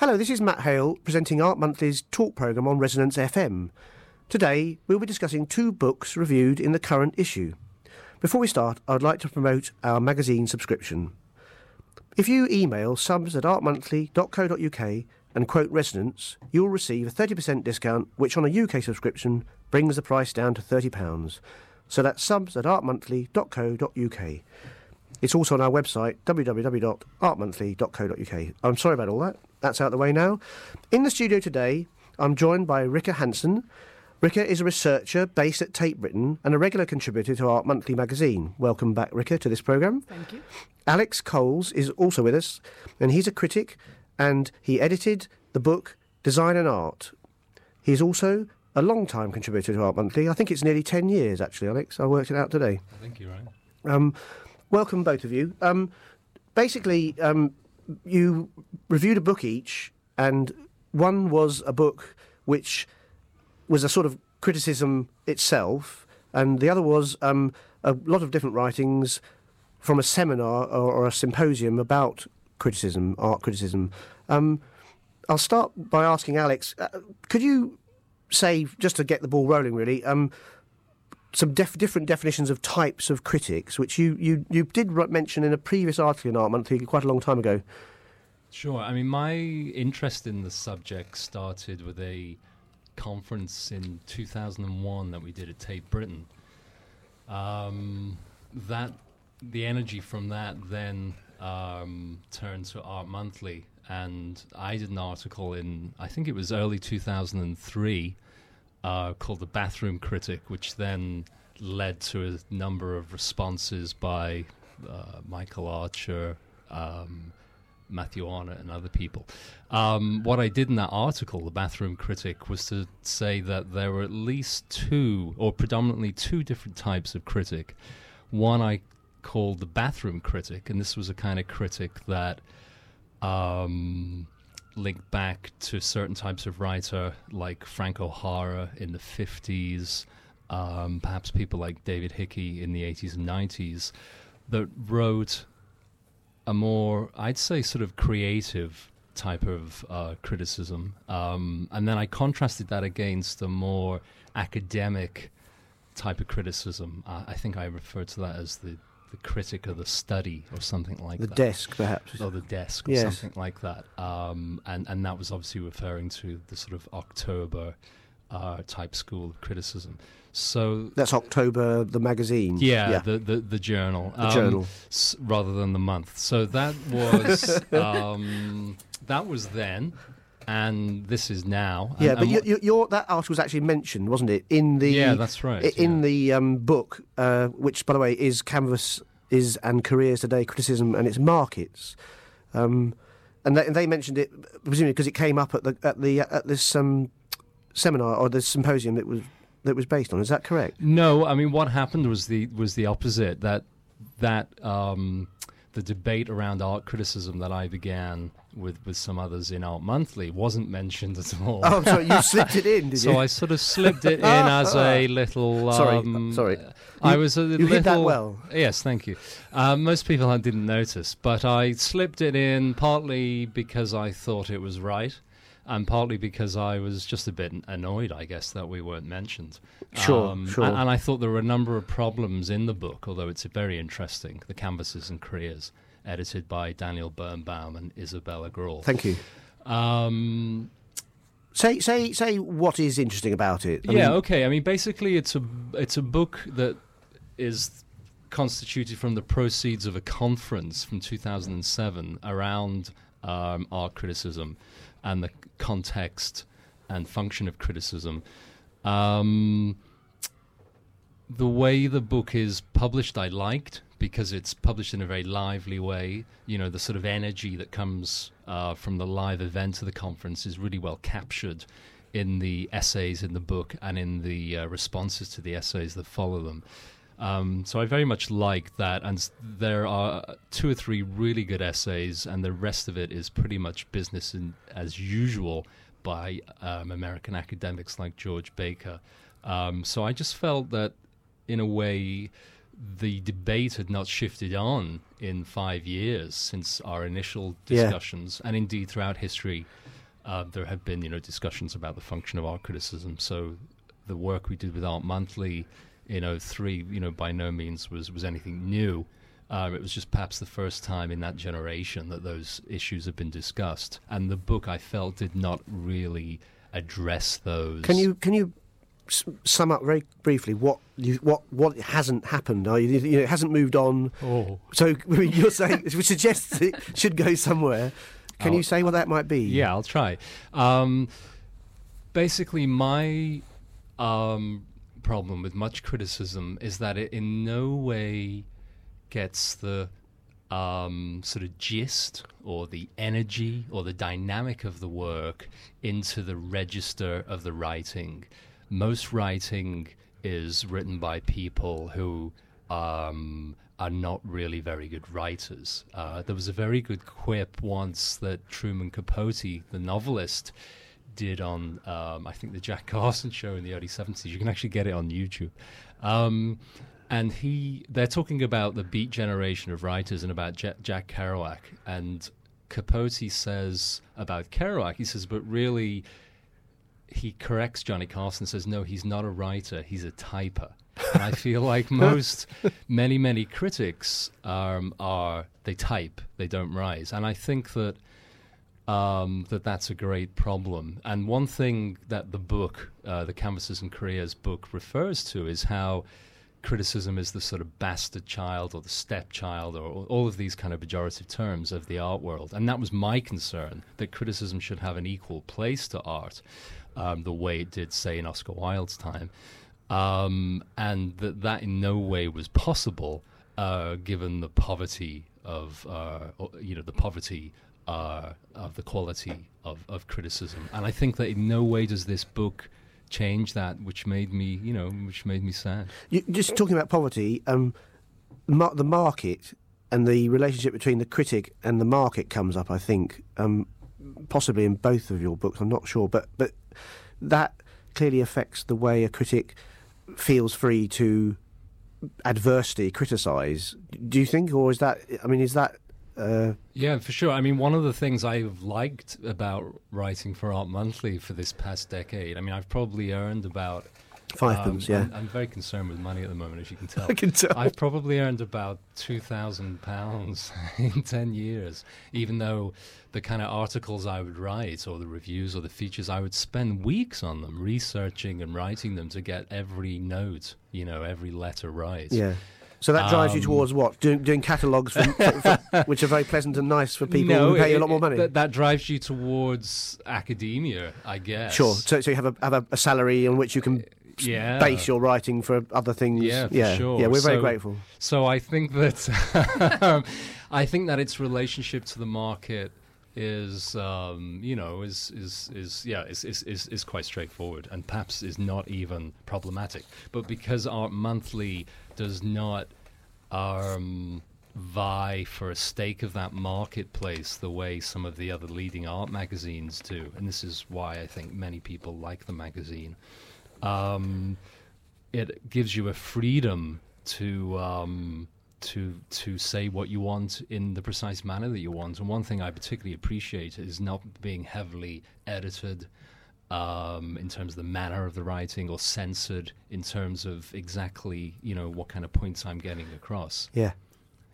Hello, this is Matt Hale presenting Art Monthly's talk programme on Resonance FM. Today, we'll be discussing two books reviewed in the current issue. Before we start, I'd like to promote our magazine subscription. If you email subs at artmonthly.co.uk and quote Resonance, you'll receive a 30% discount, which on a UK subscription brings the price down to £30. So that's subs at artmonthly.co.uk. It's also on our website, www.artmonthly.co.uk. I'm sorry about all that. That's out the way now. In the studio today, I'm joined by Rika Hansen. Rika is a researcher based at Tate Britain and a regular contributor to Art Monthly magazine. Welcome back, Rika, to this programme. Thank you. Alex Coles is also with us, and he's a critic, and he edited the book Design and Art. He's also a long-time contributor to Art Monthly. I think it's nearly 10 years, actually, Alex. I worked it out today. I think you're right. Um, welcome, both of you. Um, basically, um, you reviewed a book each, and one was a book which was a sort of criticism itself, and the other was um, a lot of different writings from a seminar or, or a symposium about criticism, art criticism. Um, I'll start by asking Alex, uh, could you say, just to get the ball rolling, really, um, some def- different definitions of types of critics, which you, you, you did mention in a previous article in Art Monthly quite a long time ago. Sure. I mean, my interest in the subject started with a conference in 2001 that we did at Tate Britain. Um, that the energy from that then um, turned to Art Monthly, and I did an article in I think it was early 2003 uh, called "The Bathroom Critic," which then led to a number of responses by uh, Michael Archer. Um, Matthew Arnatt and other people. Um, what I did in that article, The Bathroom Critic, was to say that there were at least two, or predominantly two different types of critic. One I called the bathroom critic, and this was a kind of critic that um, linked back to certain types of writer like Frank O'Hara in the 50s, um, perhaps people like David Hickey in the 80s and 90s, that wrote a more, I'd say, sort of creative type of uh, criticism. Um, and then I contrasted that against a more academic type of criticism. Uh, I think I refer to that as the, the critic of the study or something like The that. The desk, perhaps. Or the desk or Yes. something like that. Um, and, and that was obviously referring to the sort of October uh, type school of criticism. So That's October, the magazine. yeah, The, the the journal, The journal. s- rather than the month. So that was um, that was then, and this is now. yeah, but and you, you, your, that article was actually mentioned, wasn't it, in the yeah, that's right. in yeah. the um, book, uh, which, by the way, is Canvas is and Careers Today Criticism and its Markets. Um, and they, they mentioned it presumably because it came up at the at the at this um, seminar or the symposium that was that was based on. Is that correct? No, I mean what happened was the was the opposite. That that um, the debate around art criticism that I began with with some others in Art Monthly wasn't mentioned at all. Oh, sorry, you slipped it in, did So you? I sort of slipped it in as a little. Sorry, um, sorry. I was a you little. hid that well. Yes, thank you. Um, most people didn't notice, but I slipped it in partly because I thought it was right, and partly because I was just a bit annoyed, I guess, that we weren't mentioned. Sure, sure. And, and I thought there were a number of problems in the book, although it's very interesting. The canvases and careers, edited by Daniel Birnbaum and Isabella Graw. Thank you. Um, Say say say what is interesting about it. I yeah, mean, okay. I mean, basically, it's a it's a book that is constituted from the proceeds of a conference from 2007 around um, art criticism and the context and function of criticism. Um, the way the book is published, I liked because it's published in a very lively way. You know, the sort of energy that comes uh, from the live event of the conference is really well captured in the essays in the book and in the uh, responses to the essays that follow them. Um, so I very much like that, and there are two or three really good essays, and the rest of it is pretty much business in, as usual by um, American academics like George Baker. Um, so I just felt that, in a way, the debate had not shifted on in five years since our initial Yeah. discussions, and indeed throughout history. uh, there have been, you know, discussions about the function of art criticism. So the work we did with Art Monthly in 03, you know, by no means was, was anything new. Um, it was just perhaps the first time in that generation that those issues have been discussed. And the book, I felt, did not really address those. Can you can you sum up very briefly what you, what what hasn't happened? You, you know, it hasn't moved on. Oh. So I mean, you're saying which suggests it should go somewhere. Can Oh. you say what that might be? Yeah, I'll try. Um, basically, my um, problem with much criticism is that it in no way gets the um, sort of gist or the energy or the dynamic of the work into the register of the writing. Most writing is written by people who um, are not really very good writers. Uh, there was a very good quip once that Truman Capote, the novelist, did on um, I think the Jack Carson show in the early seventies. You can actually get it on YouTube. Um, and he, they're talking about the Beat generation of writers and about Ja- Jack Kerouac. And Capote says about Kerouac, he says, but really, he corrects Johnny Carson. And says no, he's not a writer. He's a typer. And I feel like most, many, many critics um, are they type, they don't write. And I think that um, that that's a great problem. And one thing that the book, uh, the Canvases and Careers book, refers to is how criticism is the sort of bastard child or the stepchild or all of these kind of pejorative terms of the art world. And that was my concern that criticism should have an equal place to art, um, the way it did, say, in Oscar Wilde's time. Um, and that that in no way was possible uh, given the poverty of, uh, you know, the poverty uh, of the quality of, of criticism. And I think that in no way does this book change that, which made me, you know, which made me sad. You, just talking about poverty, um, mar- the market and the relationship between the critic and the market comes up. I think, um, possibly in both of your books. I'm not sure, but but that clearly affects the way a critic feels free to adversely criticise. Do you think, or is that? I mean, is that? Uh, Yeah, for sure. I mean, one of the things I've liked about writing for Art Monthly for this past decade, I mean, I've probably earned about. Five um, yeah. I'm, I'm very concerned with money at the moment, as you can tell. I can tell. I've probably earned about two thousand pounds in ten years, even though the kind of articles I would write, or the reviews, or the features, I would spend weeks on them, researching and writing them to get every note, you know, every letter right. yeah. So that drives you Um, towards what? Doing, doing catalogues, for, for, for, which are very pleasant and nice for people no, who pay you a lot more money. That, that drives you towards academia, I guess. Sure. So, so you have a have a, a salary on which you can Yeah. base your writing for other things. Yeah, for yeah, sure. yeah. We're very So- grateful. So I think that I think that its relationship to the market is, um, you know, is is is yeah, is, is is is quite straightforward, and perhaps is not even problematic. But because Art Monthly does not um, vie for a stake of that marketplace the way some of the other leading art magazines do, and this is why I think many people like the magazine. Um, it gives you a freedom to um, to to say what you want in the precise manner that you want. And one thing I particularly appreciate is not being heavily edited um, in terms of the manner of the writing or censored in terms of exactly you know what kind of points I'm getting across. Yeah,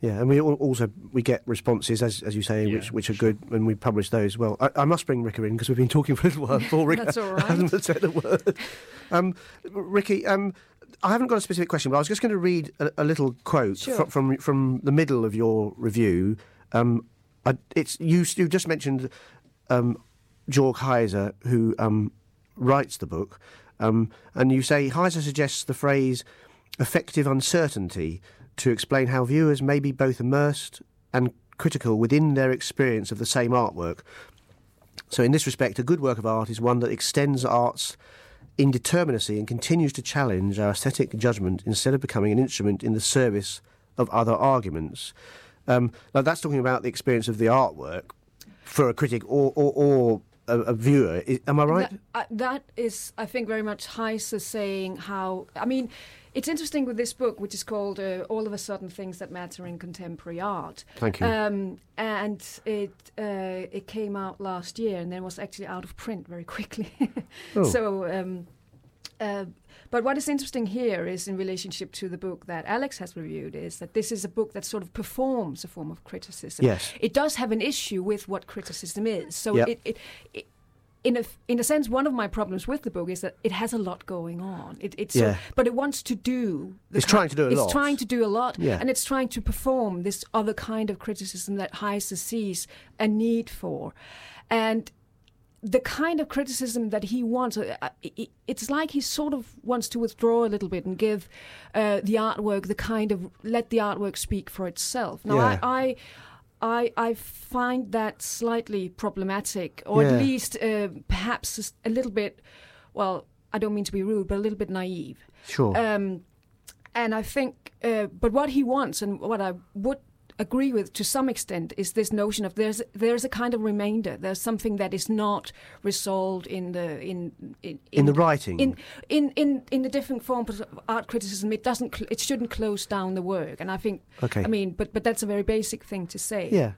yeah. And we also we get responses as as you say, Yeah, which which are good, and we publish those. Well, I, I must bring Rika in because we've been talking for a little while before Rika That's all right. hasn't said a word. Um, Ricky, um, I haven't got a specific question, but I was just going to read a, a little quote Sure. fro- from from the middle of your review. Um, I, it's you. You just mentioned um, Jörg Heiser, who um, writes the book, um, and you say Heiser suggests the phrase "affective uncertainty" to explain how viewers may be both immersed and critical within their experience of the same artwork. So, in this respect, a good work of art is one that extends art's indeterminacy and continues to challenge our aesthetic judgment instead of becoming an instrument in the service of other arguments. Um, now, that's talking about the experience of the artwork for a critic or, or, or a, a viewer. Am I right? That, uh, that is, I think, very much Heiser saying how. I mean, it's interesting with this book, which is called uh, "All of a Sudden Things That Matter in Contemporary Art." Thank you. Um, and it uh, it came out last year, and then was actually out of print very quickly. Oh. So. Um, uh, but what is interesting here is in relationship to the book that Alex has reviewed is that this is a book that sort of performs a form of criticism. Yes. It does have an issue with what criticism is. So Yep. it, it, it in a in a sense, one of my problems with the book is that it has a lot going on. It, it's Yeah. but it wants to do. the It's trying to do a it's lot. trying to do a lot, Yeah. and it's trying to perform this other kind of criticism that Heiser sees a need for, and the kind of criticism that he wants, uh, uh, it's like he sort of wants to withdraw a little bit and give uh, the artwork the kind of let the artwork speak for itself. Now, Yeah. I, I, I, I find that slightly problematic, or Yeah. at least uh, perhaps a little bit. Well, I don't mean to be rude, but a little bit naive. Sure. Um, and I think, uh, but what he wants and what I would agree with to some extent is this notion of there's there's a kind of remainder. There's something that is not resolved in the in in, in the writing. in in in in the different forms of art criticism. It doesn't it shouldn't close down the work. And I think Okay. I mean, but but that's a very basic thing to say. yeah.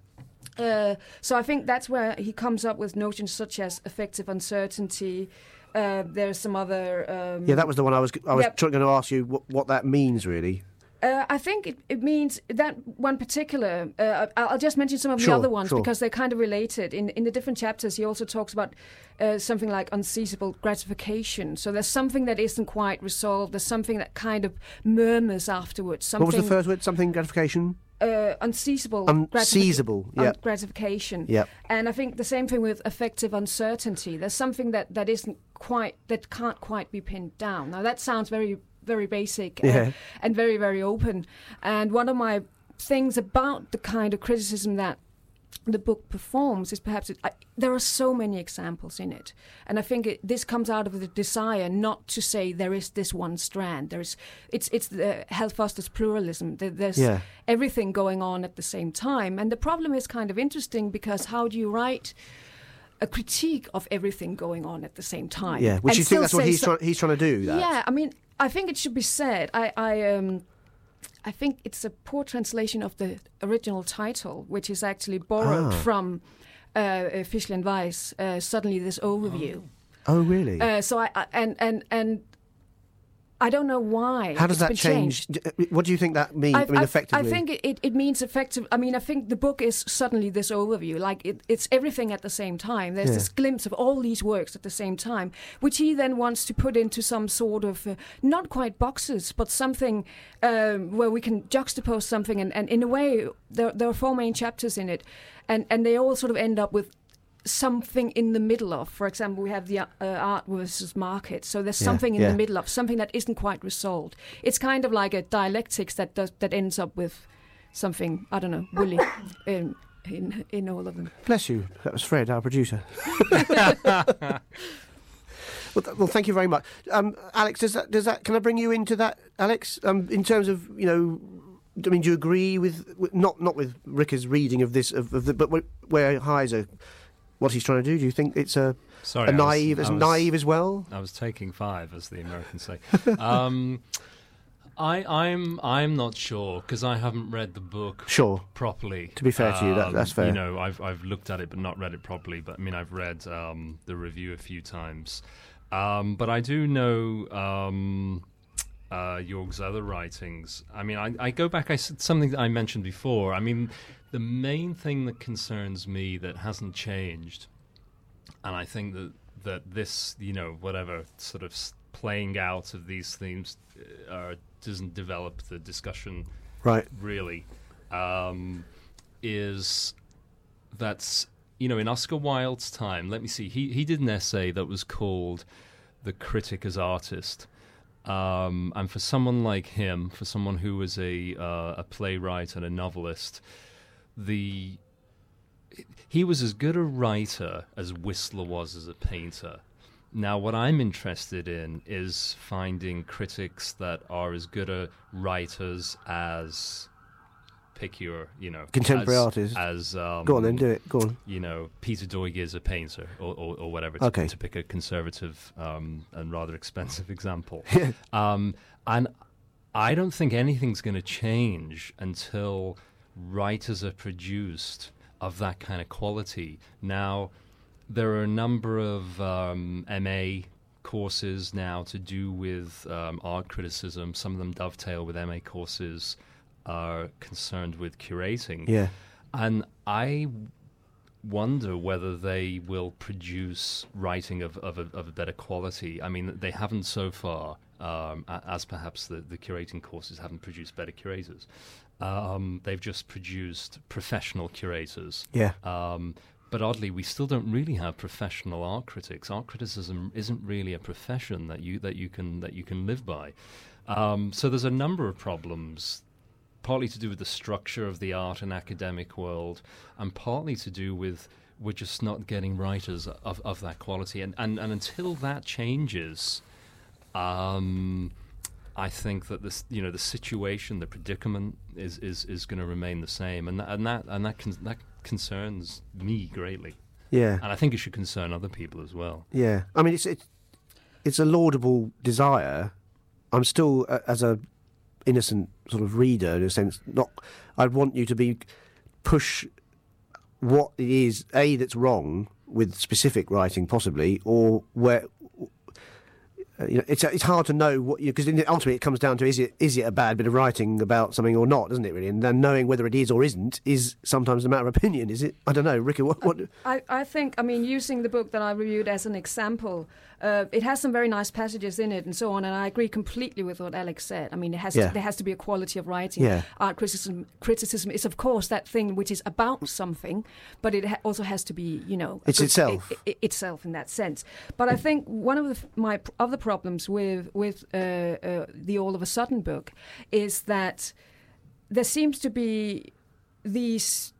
Uh, so I think that's where he comes up with notions such as affective uncertainty. Uh, there's some other. Um, Yeah, that was the one I was I was Yep. trying to ask you what, what that means really. Uh, I think it, it means that one particular. Uh, I'll just mention some of Sure, the other ones sure. because they're kind of related. In in the different chapters, he also talks about uh, something like unseizable gratification. So there's something that isn't quite resolved. There's something that kind of murmurs afterwards. Something What was the first word? Something gratification? uh, unseizable Unseizable. un- Yeah. gratification. Yeah. And I think the same thing with affective uncertainty. There's something that, that isn't quite that can't quite be pinned down. Now that sounds very very basic Yeah. and very very open. And one of my things about the kind of criticism that the book performs is perhaps it, I, there are so many examples in it, and I think it, this comes out of the desire not to say there is this one strand. There is it's it's the Hal Foster's pluralism. There, there's Yeah. everything going on at the same time, and the problem is kind of interesting because how do you write? A critique of everything going on at the same time. Yeah. Which and you think that's what he's so- trying he's trying to do. That. yeah, I mean, I think it should be said. I, I, um, I think it's a poor translation of the original title, which is actually borrowed Ah. from uh, uh, Fischli and Weiss. Uh, suddenly, this overview. Oh really? Uh, so I, I and and and I don't know why. How does that change? changed. What do you think that means? I, I, mean, effectively. I think it, it, it means effective. I mean, I think the book is suddenly this overview. Like it, it's everything at the same time. There's Yeah. this glimpse of all these works at the same time, which he then wants to put into some sort of uh, not quite boxes, but something um, where we can juxtapose something. And, and in a way, there, there are four main chapters in it, and, and they all sort of end up with something in the middle of. For example, we have the uh, art versus market. So there's Yeah, something in yeah. the middle of something that isn't quite resolved. It's kind of like a dialectics that does, that ends up with something I don't know, woolly in in in all of them. Bless you. That was Fred, our producer. well, th- well, thank you very much, um, Alex. Does that does that? Can I bring you into that, Alex? Um, in terms of you know, I mean, do you agree with, with not not with Rika's reading of this of, of the, but wh- where Heiser, what he's trying to do? Do you think it's a, Sorry, a I was- naive, as was- naive as well? I was taking five, as the Americans say. um, I, I'm I'm not sure because I haven't read the book Sure. properly. To be fair to you, that- Um, that's fair. You know, I've I've looked at it but not read it properly. But I mean, I've read um, the review a few times. Um, but I do know um, uh, Jörg's other writings. I mean, I, I go back. I said something that I mentioned before. I mean, the main thing that concerns me that hasn't changed, and I think that that this, you know, whatever sort of playing out of these themes uh, doesn't develop the discussion Right. really um, is that's you know in Oscar Wilde's time. Let me see. He he did an essay that was called "The Critic as Artist," um, and for someone like him, for someone who was a uh, a playwright and a novelist, the he was as good a writer as Whistler was as a painter. Now, what I'm interested in is finding critics that are as good a writers as pick your, you know, Contemporary as, artists. As um, Go on then, do it. Go on. you know, Peter Doig is a painter, or, or, or whatever. To, Okay. to pick a conservative um, and rather expensive example. Yeah. Um, and I don't think anything's going to change until writers are produced of that kind of quality. Now, there are a number of um, MA courses now to do with um, art criticism. Some of them dovetail with MA courses are concerned with curating. Yeah. And I wonder whether they will produce writing of, of, a, of a better quality. I mean, they haven't so far, um, as perhaps the, the curating courses haven't produced better curators. Um, they've just produced professional curators. Yeah. Um, but oddly, we still don't really have professional art critics. Art criticism isn't really a profession that you that you can that you can live by. Um, so there's a number of problems, partly to do with the structure of the art and academic world, and partly to do with we're just not getting writers of, of that quality. And, and and until that changes, um, I think that this, you know, the situation, the predicament is is, is going to remain the same, and that, and that and that con- that concerns me greatly, Yeah. and I think it should concern other people as well. Yeah, I mean it's it's it's a laudable desire. I'm still uh, as a innocent sort of reader in a sense. Not, I'd want you to be push what it is a that's wrong with specific writing, possibly, or where. uh, You know, it's it's hard to know what you because ultimately it comes down to is it is it a bad bit of writing about something or not, doesn't it? Really, and then knowing whether it is or isn't is sometimes a matter of opinion. Is it? I don't know, Ricky. What? what I, I think, I mean, using the book that I reviewed as an example, uh, it has some very nice passages in it and so on, and I agree completely with what Alex said. I mean, it has Yeah. to, there has to be a quality of writing. Yeah. Art criticism, criticism is, of course, that thing which is about something, but it ha- also has to be, you know, It's good- itself. itself in that sense. But I think one of the, my other problems with with uh, uh, the All of a Sudden book is that there seems to be these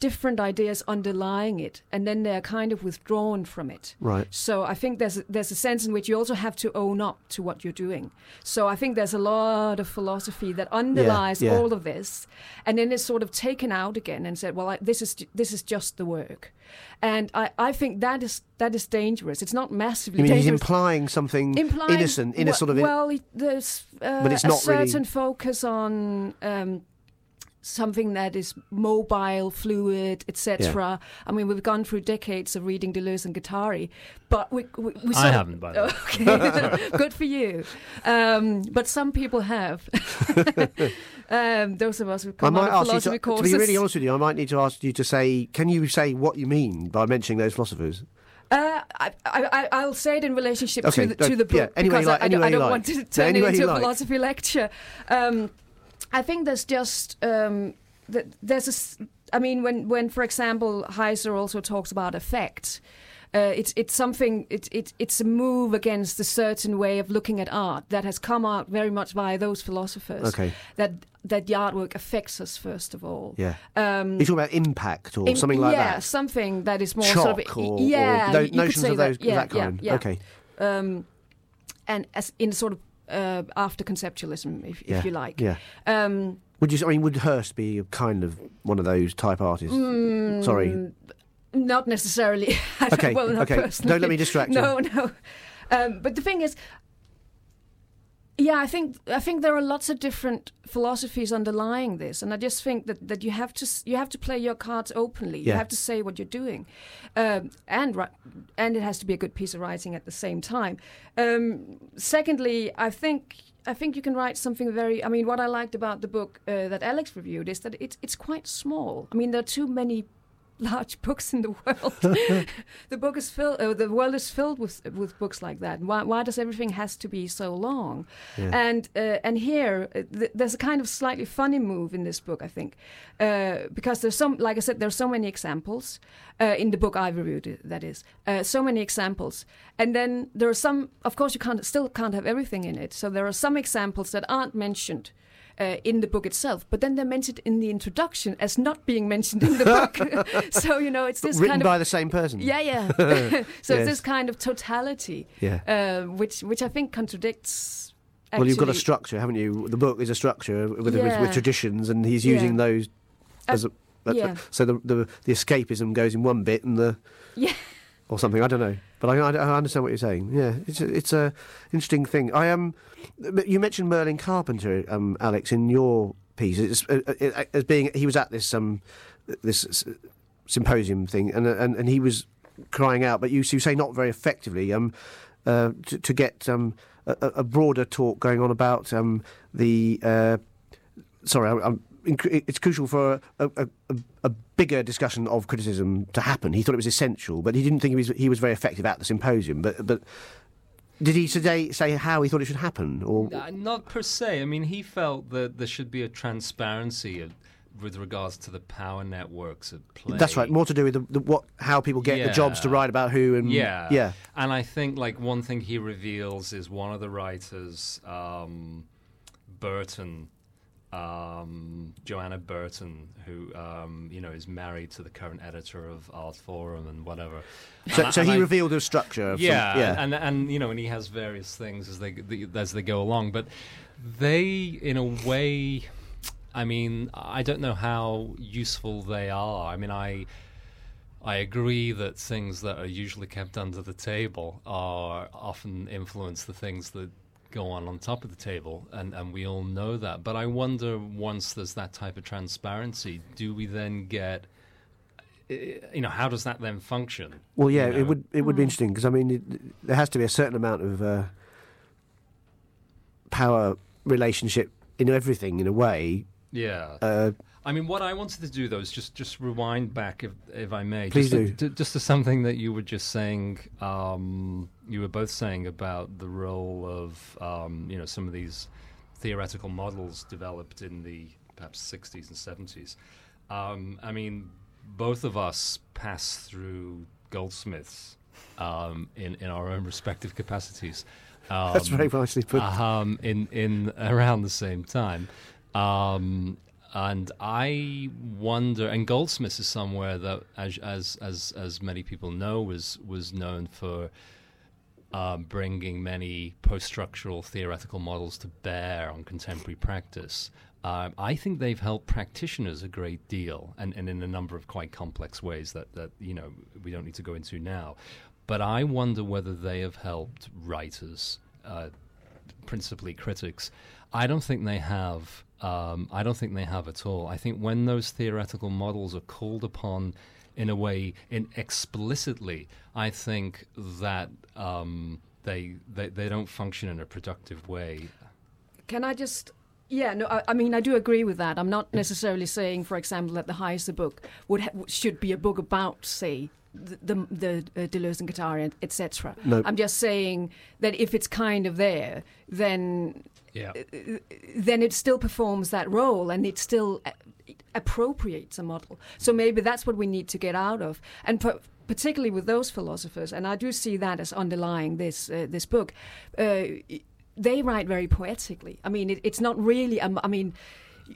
different ideas underlying it, and then they're kind of withdrawn from it. right. So I think there's a, there's a sense in which you also have to own up to what you're doing. So I think there's a lot of philosophy that underlies yeah. all of this, and then it's sort of taken out again and said, well, I, this is this is just the work, and I, I think that is that is dangerous. It's not massively You mean he's implying something Implying- innocent in a sort of well, there's uh, But it's a not really- certain focus on. Um, Something that is mobile, fluid, etc. I mean, we've gone through decades of reading Deleuze and Guattari, but we, we, we I sort of- haven't, by the way. Okay, good for you. Um, but some people have. um, those of us who I come might out of ask you philosophy to, to courses. be really honest with you. I might need to ask you to say, can you say what you mean by mentioning those philosophers? Uh, I, I, I'll say it in relationship Okay, to the, to the book yeah, any way because like, I, I any don't, I don't like. want to Yeah, turn any it into a like. philosophy lecture. Um, I think there's just um, there's a, I mean, when when for example Heiser also talks about effect. Uh, it's it's something it's it, it's a move against a certain way of looking at art that has come out very much by those philosophers. Okay. That that the artwork affects us first of all. Yeah. Um, You talk about impact or in- something like yeah, that. Yeah, something that is more Chalk sort of or, yeah, or no- you could notions say of those that. Yeah, that kind. Yeah, yeah. Okay. Um, and as in sort of uh, after conceptualism, if, Yeah. if you like. Yeah. Um, Would you? I mean, would Hirst be kind of one of those type artists? Mm, Sorry. Not necessarily. Okay, well, not okay. personally. Don't let me distract you. No, no. Um, but the thing is, yeah, I think I think there are lots of different philosophies underlying this, and I just think that, that you have to you have to play your cards openly. Yeah. You have to say what you're doing, um, and and it has to be a good piece of writing at the same time. Um, secondly, I think. I think you can write something very. I mean, what I liked about the book uh, that Alex reviewed is that it's it's quite small. I mean, there are too many large books in the world. the book is filled. Uh, the world is filled with with books like that. Why why does everything has to be so long? Yeah. And uh, and here uh, th- there's a kind of slightly funny move in this book, I think, uh, because there's some, like I said, there's so many examples uh, in the book I reviewed. That is, uh, so many examples, and then there are some. Of course, you can't still can't have everything in it. So there are some examples that aren't mentioned. Uh, in the book itself, but then they're mentioned in the introduction as not being mentioned in the book. so you know, it's this Written kind of, by the same person. yeah, yeah. so Yes. it's this kind of totality, Yeah. uh, which which I think contradicts. Well, you've got a structure, haven't you? The book is a structure with, with, Yeah. with traditions, and he's Yeah. using those Uh, as a. a- yeah. So the, the the escapism goes in one bit, and the Yeah. or something. I don't know, but I, I, understand what you're saying. Yeah, it's a, it's a interesting thing. I um, you mentioned Merlin Carpenter, um, Alex, in your piece it's, uh, uh, as being he was at this um this symposium thing, and and and he was crying out, but you, you say not very effectively um uh, to, to get um a, a broader talk going on about um the uh, sorry I'm it's crucial for a, a, a, bigger discussion of criticism to happen. He thought it was essential, but he didn't think he was, he was very effective at the symposium. But but did he today say how he thought it should happen, or uh, not per se? I mean, he felt that there should be a transparency of, with regards to the power networks at play. That's right. More to do with the, the, what how people get yeah. the jobs to write about who and yeah, yeah. And I think like one thing he reveals is one of the writers, um, Burton um, Joanna Burton, who um, you know is married to the current editor of Artforum and whatever. So, and, so and he I, revealed a structure. yeah, some, yeah, and and you know, and he has various things as they as they go along, but they, in a way, I mean, I don't know how useful they are. I mean, I. I agree that things that are usually kept under the table are often influence the things that go on on top of the table, and, and we all know that. But I wonder, once there's that type of transparency, do we then get, you know, how does that then function? Well, yeah, you know? it would it would be Mm. interesting because I mean, it, there has to be a certain amount of uh, power relationship in everything, in a way. Yeah. Uh, I mean, what I wanted to do though is just just rewind back, if if I may, Please just do. To, just to something that you were just saying. Um, you were both saying about the role of um, you know some of these theoretical models developed in the perhaps 60s and 70s. Um, I mean, both of us passed through Goldsmiths um, in in our own respective capacities. Um, that's very nicely put. um, in in around the same time. Um, and I wonder, and Goldsmiths is somewhere that, as as as, as many people know, was was known for um, bringing many post-structural theoretical models to bear on contemporary practice. Um, I think they've helped practitioners a great deal, and, and in a number of quite complex ways that, that you know we don't need to go into now. But I wonder whether they have helped writers, uh, principally critics. I don't think they have. Um, I don't think they have at all. I think when those theoretical models are called upon in a way, in explicitly, I think that um, they, they they don't function in a productive way. Can I just? Yeah, no, I, I mean I do agree with that. I'm not necessarily saying, for example, that the Heiser book would ha- should be a book about, say, the the, the uh, Deleuze and Guattari, etc. No. I'm just saying that if it's kind of there, then Yeah. then it still performs that role and it still uh, appropriates a model. So maybe that's what we need to get out of. And per- particularly with those philosophers, and I do see that as underlying this uh, this book. Uh, they write very poetically. I mean, it, it's not really. Um, I mean,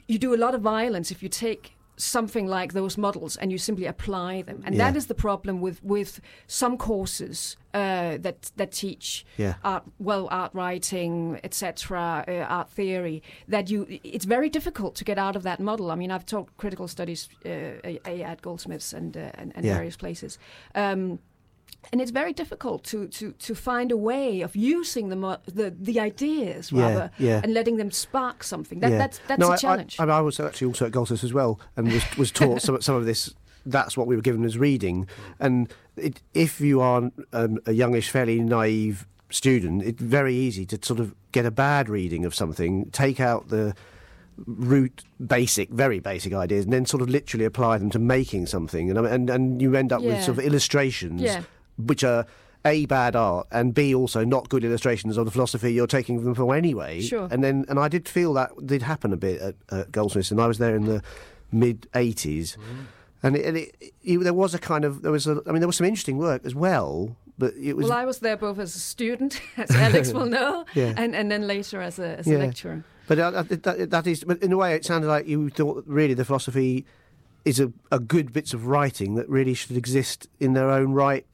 you do a lot of violence if you take something like those models and you simply apply them, and Yeah. that is the problem with with some courses uh, that that teach Yeah. art, well, art writing, etc., uh, art theory. That you, it's very difficult to get out of that model. I mean, I've taught critical studies uh, at Goldsmiths and uh, and, and Yeah. various places. Um, and it's very difficult to, to, to find a way of using the mo- the, the ideas Yeah, rather yeah. and letting them spark something. That, yeah. That's that's no, a I- challenge. I, I, I was actually also at Goldsmiths as well, and was was taught some some of this. That's what we were given as reading, and it, if you are um, a youngish, fairly naive student, it's very easy to sort of get a bad reading of something, take out the root basic, very basic ideas, and then sort of literally apply them to making something, and and, and you end up with sort of illustrations, Yeah. Which are. A bad art and B also not good illustrations of the philosophy you're taking them from anyway. Sure. And then and I did feel that did happen a bit at, at Goldsmiths, and I was there in the mid '80s, and, it, and it, it, there was a kind of there was a I mean there was some interesting work as well, but it was well, I was there both as a student, as Alex will know, Yeah. and, and then later as a, as Yeah. a lecturer. But uh, that, that is, but in a way, it sounded like you thought really the philosophy is a, a good bits of writing that really should exist in their own right,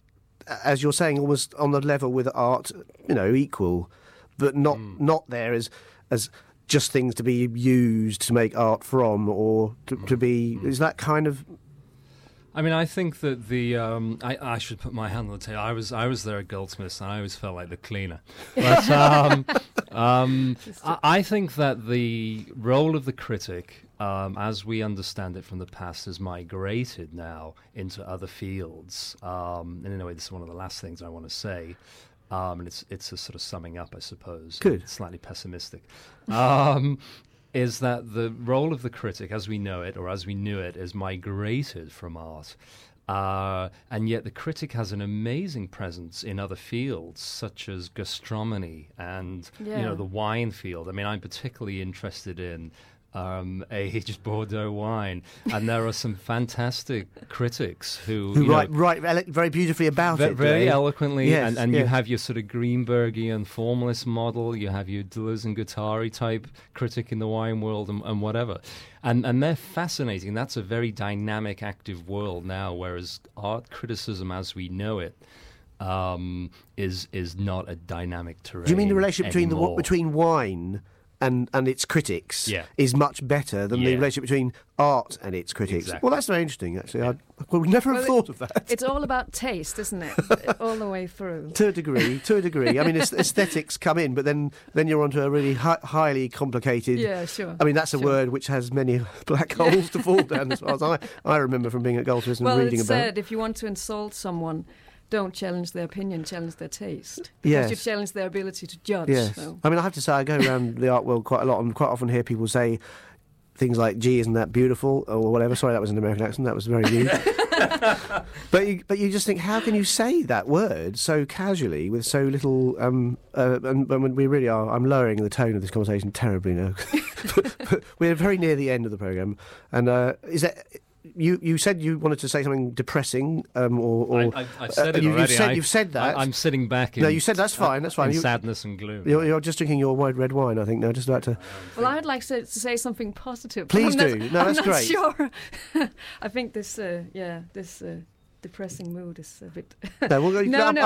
as you're saying, almost on the level with art, you know, equal, but not not there as as just things to be used to make art from, or to, to be. Is that kind of I mean, I think that the um, I, I should put my hand on the table. I was I was there at Goldsmiths, and I always felt like the cleaner. But um, um, I, I think that the role of the critic, um, as we understand it from the past, has migrated now into other fields. Um, and in a way, this is one of the last things I want to say. Um, and it's it's a sort of summing up, I suppose. Good. Slightly pessimistic. Um, is that the role of the critic, as we know it, or as we knew it, is migrated from art. Uh, and yet, the critic has an amazing presence in other fields, such as gastronomy and you know the wine field. I mean, I'm particularly interested in um, aged Bordeaux wine, and there are some fantastic critics who, Who you know, write, write very beautifully about Ve- it. very eloquently, Yes, and, and you have your sort of Greenbergian formalist model, you have your Deleuze and Guattari type critic in the wine world, and, and whatever, and and they're fascinating. That's a very dynamic, active world now, whereas art criticism, as we know it, um, is is not a dynamic terrain. Do you mean the relationship between the between wine and and its critics Yeah. is much better than the relationship between art and its critics? Exactly. Well, that's very interesting. Actually, I, I would never have Well, thought of that. It's all about taste, isn't it? all the way through. To a degree, to a degree. I mean, aes- aesthetics come in, but then then you're onto a really hi- highly complicated. Yeah, sure. I mean, that's a Sure. word which has many black holes to fall down, as far as I, I remember from being at Goldsmiths and well, reading it's about. said if you want to insult someone, don't challenge their opinion, challenge their taste. Because you Yes. challenge their ability to judge. Yes. So. I mean, I have to say, I go around the art world quite a lot and quite often hear people say things like, gee, isn't that beautiful? Or whatever. Sorry, that was an American accent. That was very rude. but, you, but you just think, how can you say that word so casually with so little. Um, uh, and, and we really are. I'm lowering the tone of this conversation terribly now. but, but we're very near the end of the programme. And uh, is that. You, you said you wanted to say something depressing, um, or, or I, I, I said uh, it you, already. You've said, I, you've said that. I, am sitting back. In, No, you said that's fine, that's fine. In You- sadness and gloom. you're, you're just drinking your white red wine, I think. Now, just about to. Well, I'd like to, to say something positive. Please I'm not- do. No, I'm that's not great. Sure. I think this, uh, yeah, this uh, depressing mood is a bit. No, we'll go, No, up- no.